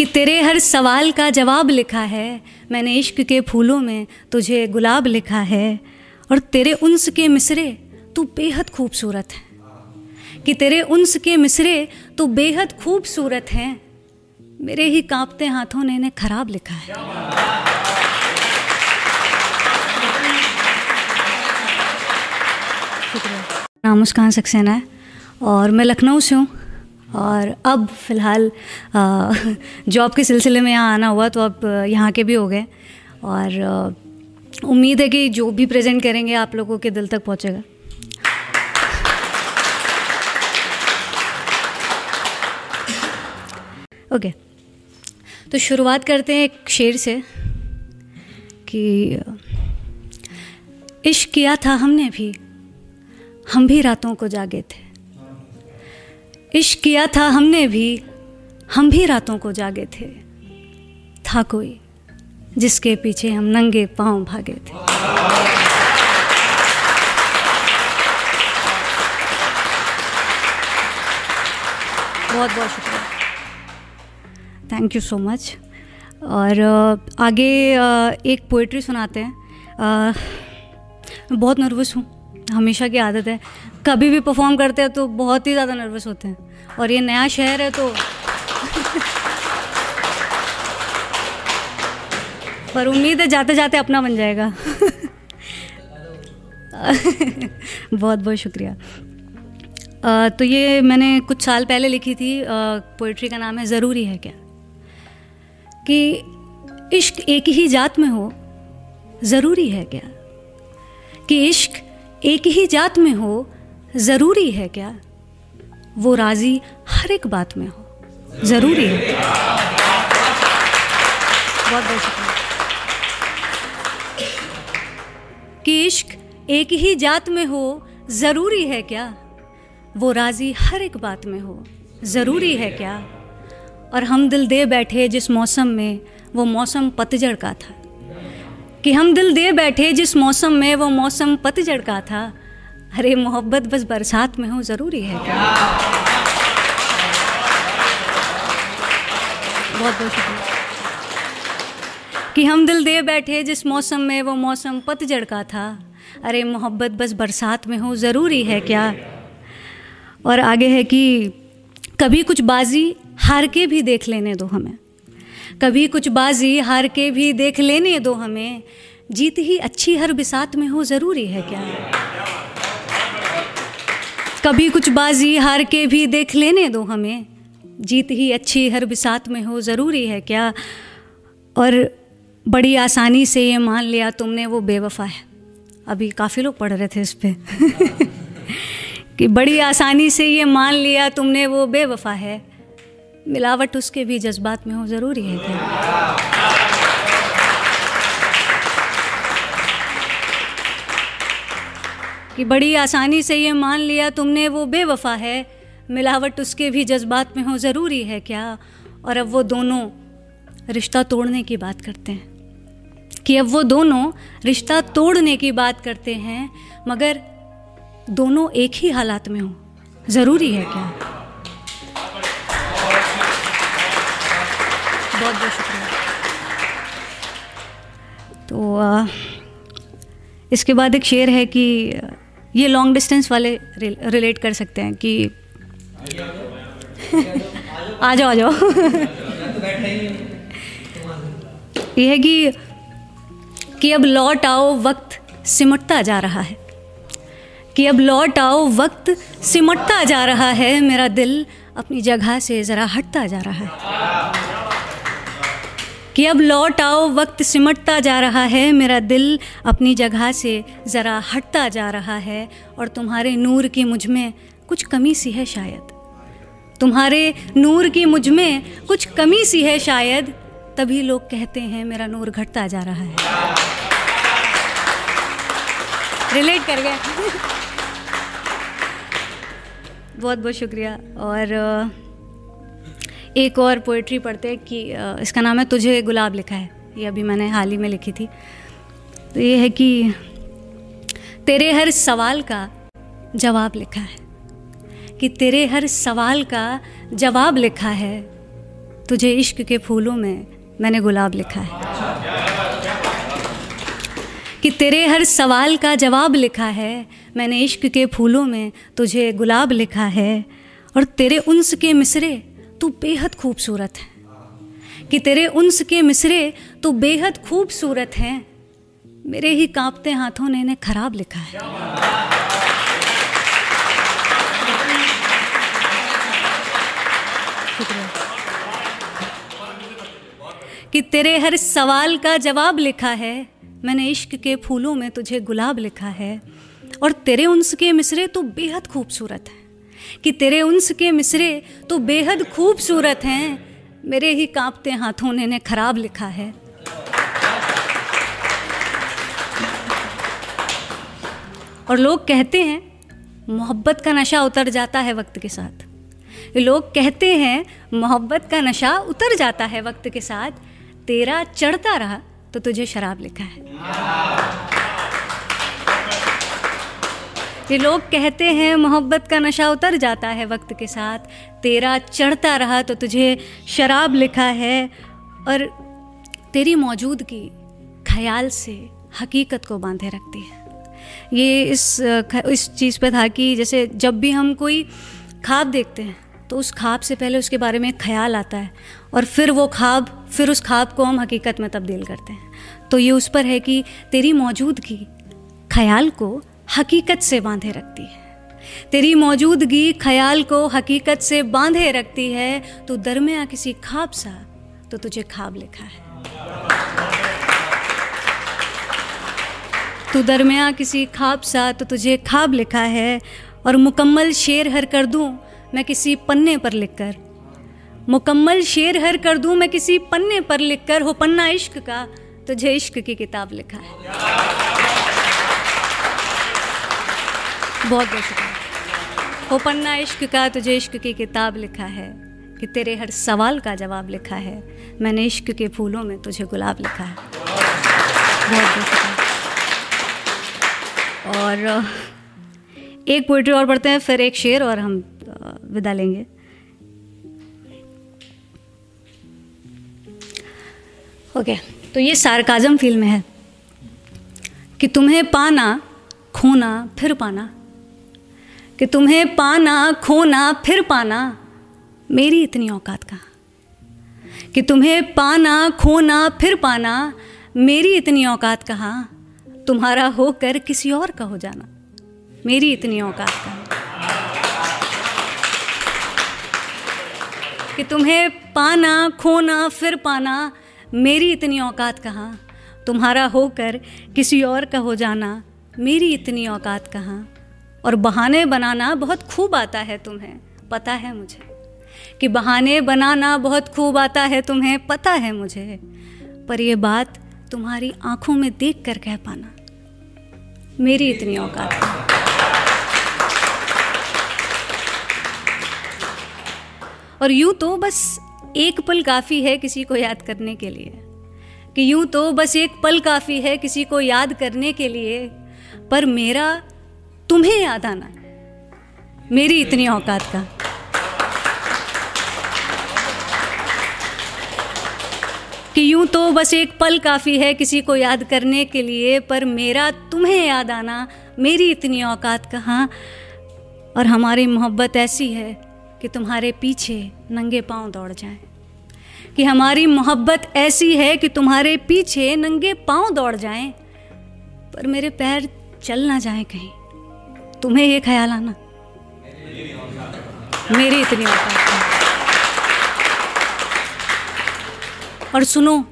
कि तेरे हर सवाल का जवाब लिखा है, मैंने इश्क के फूलों में तुझे गुलाब लिखा है, और तेरे उन्स के मिसरे तू बेहद खूबसूरत है। कि तेरे उन्स के मिसरे तू बेहद खूबसूरत है, मेरे ही कांपते हाथों ने इन्हें खराब लिखा है। नाम मुस्कान सक्सेना है और मैं लखनऊ से हूँ। और अब फ़िलहाल जॉब के सिलसिले में यहाँ आना हुआ तो अब यहाँ के भी हो गए। और उम्मीद है कि जो भी प्रेजेंट करेंगे, आप लोगों के दिल तक पहुँचेगा। ओके। तो शुरुआत करते हैं एक शेर से कि, इश्क किया था हमने भी, हम भी रातों को जागे थे। इश्क किया था हमने भी, हम भी रातों को जागे थे। था कोई जिसके पीछे हम नंगे पाँव भागे थे। बहुत बहुत शुक्रिया। थैंक यू सो मच और आगे एक पोइट्री सुनाते हैं। बहुत नर्वस हूँ। हमेशा की आदत है। कभी भी परफॉर्म करते हैं तो बहुत ही ज़्यादा नर्वस होते हैं। और ये नया शहर है तो पर उम्मीद है जाते जाते अपना बन जाएगा। बहुत बहुत शुक्रिया। आ, तो ये मैंने कुछ साल पहले लिखी थी पोइट्री का नाम है ज़रूरी है क्या? कि इश्क एक ही जात में हो ज़रूरी है क्या? कि इश्क एक ही जात में हो ज़रूरी है क्या? वो राज़ी हर एक बात में हो। ज़रूरी है। बहुत बहुत शुक्रिया। कि इश्क एक ही जात में हो, ज़रूरी है क्या? वो राज़ी हर एक बात में हो, ज़रूरी है क्या? और हम दिल दे बैठे जिस मौसम में, वो मौसम पतझड़ का था। कि हम दिल दे बैठे जिस मौसम में, वो मौसम पतझड़ का था अरे, मोहब्बत बस बरसात में हो, ज़रूरी है क्या? बहुत बहुत शुक्रिया। कि हम दिल दे बैठे जिस मौसम में, वो मौसम पतझड़ का था। अरे, मोहब्बत बस बरसात में हो, ज़रूरी है क्या? और आगे है कि कभी कुछ बाजी हार के भी देख लेने दो हमें। कभी कुछ बाजी हार के भी देख लेने दो हमें। जीत ही अच्छी हर बिसात में हो, ज़रूरी है क्या? कभी कुछ बाजी हार के भी देख लेने दो हमें। जीत ही अच्छी हर बिसात में हो, ज़रूरी है क्या? और बड़ी आसानी से ये मान लिया तुमने, वो बेवफा है। अभी काफ़ी लोग पढ़ रहे थे इस पर कि बड़ी आसानी से ये मान लिया तुमने, वो बेवफा है। मिलावट उसके भी जज्बात में हो, ज़रूरी है क्या? कि बड़ी आसानी से ये मान लिया तुमने वो बेवफा है। मिलावट उसके भी जज्बात में हो ज़रूरी है क्या? और अब वो दोनों रिश्ता तोड़ने की बात करते हैं। कि अब वो दोनों रिश्ता तोड़ने की बात करते हैं मगर दोनों एक ही हालात में हो ज़रूरी है क्या? बहुत बहुत शुक्रिया। तो आ, इसके बाद एक शेर है कि ये लॉन्ग डिस्टेंस वाले रिल, रिलेट कर सकते हैं कि आ जाओ आ जाओ। ये है कि कि अब लौट आओ वक्त सिमटता जा रहा है। कि अब लौट आओ वक्त सिमटता जा रहा है। मेरा दिल अपनी जगह से ज़रा हटता जा रहा है। कि अब लौट आओ, वक्त सिमटता जा रहा है, मेरा दिल अपनी जगह से ज़रा हटता जा रहा है और तुम्हारे नूर की मुझमें कुछ कमी सी है शायद। तुम्हारे नूर की मुझमें कुछ कमी सी है शायद, तभी लोग कहते हैं, मेरा नूर घटता जा रहा है। रिलेट कर गए। बहुत बहुत शुक्रिया और एक और पोइट्री पढ़ते हैं कि इसका नाम है तुझे गुलाब लिखा है। ये अभी मैंने हाल ही में लिखी थी। तो ये है कि, तेरे हर सवाल का जवाब लिखा है। कि तेरे हर सवाल का जवाब लिखा है, तुझे इश्क के फूलों में मैंने गुलाब लिखा है। कि तेरे हर सवाल का जवाब लिखा है, मैंने इश्क के फूलों में तुझे गुलाब लिखा है। और तेरे उन्स के मिसरे तू बेहद खूबसूरत है। कि तेरे उन्स के मिसरे तो बेहद खूबसूरत हैं। मेरे ही कांपते हाथों ने इन्हें खराब लिखा है। कि तेरे हर सवाल का जवाब लिखा है। मैंने इश्क के फूलों में तुझे गुलाब लिखा है। और तेरे उन्स के मिसरे तो बेहद खूबसूरत हैं। कि तेरे उन्स के मिसरे तो बेहद खूबसूरत हैं। मेरे ही कांपते हाथों ने इन्हें खराब लिखा है। और लोग कहते हैं, मोहब्बत का नशा उतर जाता है वक्त के साथ। लोग कहते हैं, मोहब्बत का नशा उतर जाता है वक्त के साथ। तेरा चढ़ता रहा तो तुझे शराब लिखा है। ये लोग कहते हैं, मोहब्बत का नशा उतर जाता है वक्त के साथ। तेरा चढ़ता रहा तो तुझे शराब लिखा है। और तेरी मौजूदगी ख्याल से हकीकत को बांधे रखती है। ये इस इस चीज़ पे था कि जैसे जब भी हम कोई ख्वाब देखते हैं तो उस ख्वाब से पहले उसके बारे में ख्याल आता है और फिर वो ख्वाब फिर उस ख्वाब को हम हकीकत में तब्दील करते हैं। तो ये उस पर है कि तेरी मौजूदगी ख्याल को हकीकत से बांधे रखती है। तेरी मौजूदगी ख्याल को हकीकत से बांधे रखती है। तो दरमिया किसी ख्वाब सा तो तुझे ख्वाब लिखा है। तू दरमिया किसी ख्वाब सा तो तुझे ख्वाब लिखा है। और मुकम्मल शेर हर कर दूँ मैं किसी पन्ने पर लिखकर। मुकम्मल शेर हर कर दूँ मैं किसी पन्ने पर लिखकर। हो पन्ना इश्क का, तुझे इश्क की किताब लिखा है। बहुत बहुत शुक्रिया। हो पन्ना इश्क का, तुझे इश्क की किताब लिखा है कि तेरे हर सवाल का जवाब लिखा है। मैंने इश्क के फूलों में तुझे गुलाब लिखा है। बहुत बहुत शुक्रिया। और एक पोइट्री और पढ़ते हैं, फिर एक शेर और हम विदा लेंगे। ओके तो ये सारकाजम फ़िल्म है कि तुम्हें पाना, खोना, फिर पाना। कि तुम्हें पाना, खोना, फिर पाना, मेरी इतनी औकात कहाँ? कि तुम्हें पाना, खोना, फिर पाना, मेरी इतनी औकात कहाँ? तुम्हारा होकर किसी और का हो जाना, मेरी इतनी औकात कहाँ? कि तुम्हें पाना, खोना, फिर पाना, मेरी इतनी औकात कहाँ? तुम्हारा होकर किसी और का हो जाना, मेरी इतनी औकात कहाँ? और बहाने बनाना बहुत खूब आता है तुम्हें, पता है मुझे। कि बहाने बनाना बहुत खूब आता है तुम्हें, पता है मुझे। पर यह बात तुम्हारी आँखों में देख कर कह पाना। मेरी इतनी औकात है। और यूँ तो बस एक पल काफ़ी है किसी को याद करने के लिए। कि यूँ तो बस एक पल काफ़ी है किसी को याद करने के लिए। पर मेरा तुम्हें याद आना मेरी इतनी औकात का। कि यूँ तो बस एक पल काफ़ी है किसी को याद करने के लिए, पर मेरा तुम्हें याद आना, मेरी इतनी औकात कहाँ और हमारी मोहब्बत ऐसी है कि तुम्हारे पीछे नंगे पाँव दौड़ जाएँ। कि हमारी मोहब्बत ऐसी है कि तुम्हारे पीछे नंगे पाँव दौड़ जाएँ, पर मेरे पैर चल ना जाएँ कहीं। तुम्हें ये ख्याल आना। मेरी इतनी औकात और सुनो,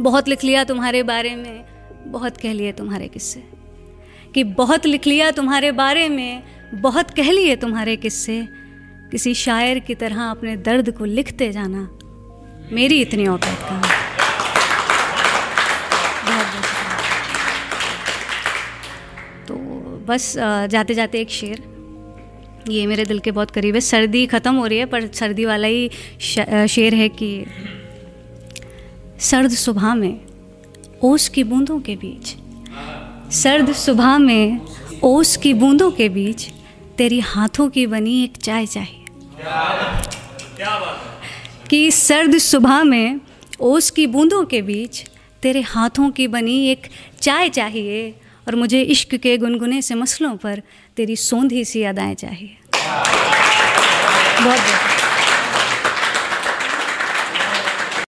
बहुत लिख लिया तुम्हारे बारे में, बहुत कह लिए तुम्हारे किस्से। कि बहुत लिख लिया तुम्हारे बारे में, बहुत कह लिए तुम्हारे किस्से। किसी शायर की तरह अपने दर्द को लिखते जाना मेरी इतनी औकात का बस जाते जाते एक शेर। ये मेरे दिल के बहुत करीब है। सर्दी ख़त्म हो रही है पर सर्दी वाला ही शेर है कि सर्द सुबह में ओस की बूंदों के बीच सर्द सुबह में ओस की बूंदों के बीच तेरी हाथों की बनी एक चाय चाहिए कि सर्द सुबह में ओस की बूंदों के बीच तेरे हाथों की बनी एक चाय चाहिए। और मुझे इश्क के गुनगुने से मसलों पर तेरी सोंधी सी अदाएँ चाहिए। बहुत बहुत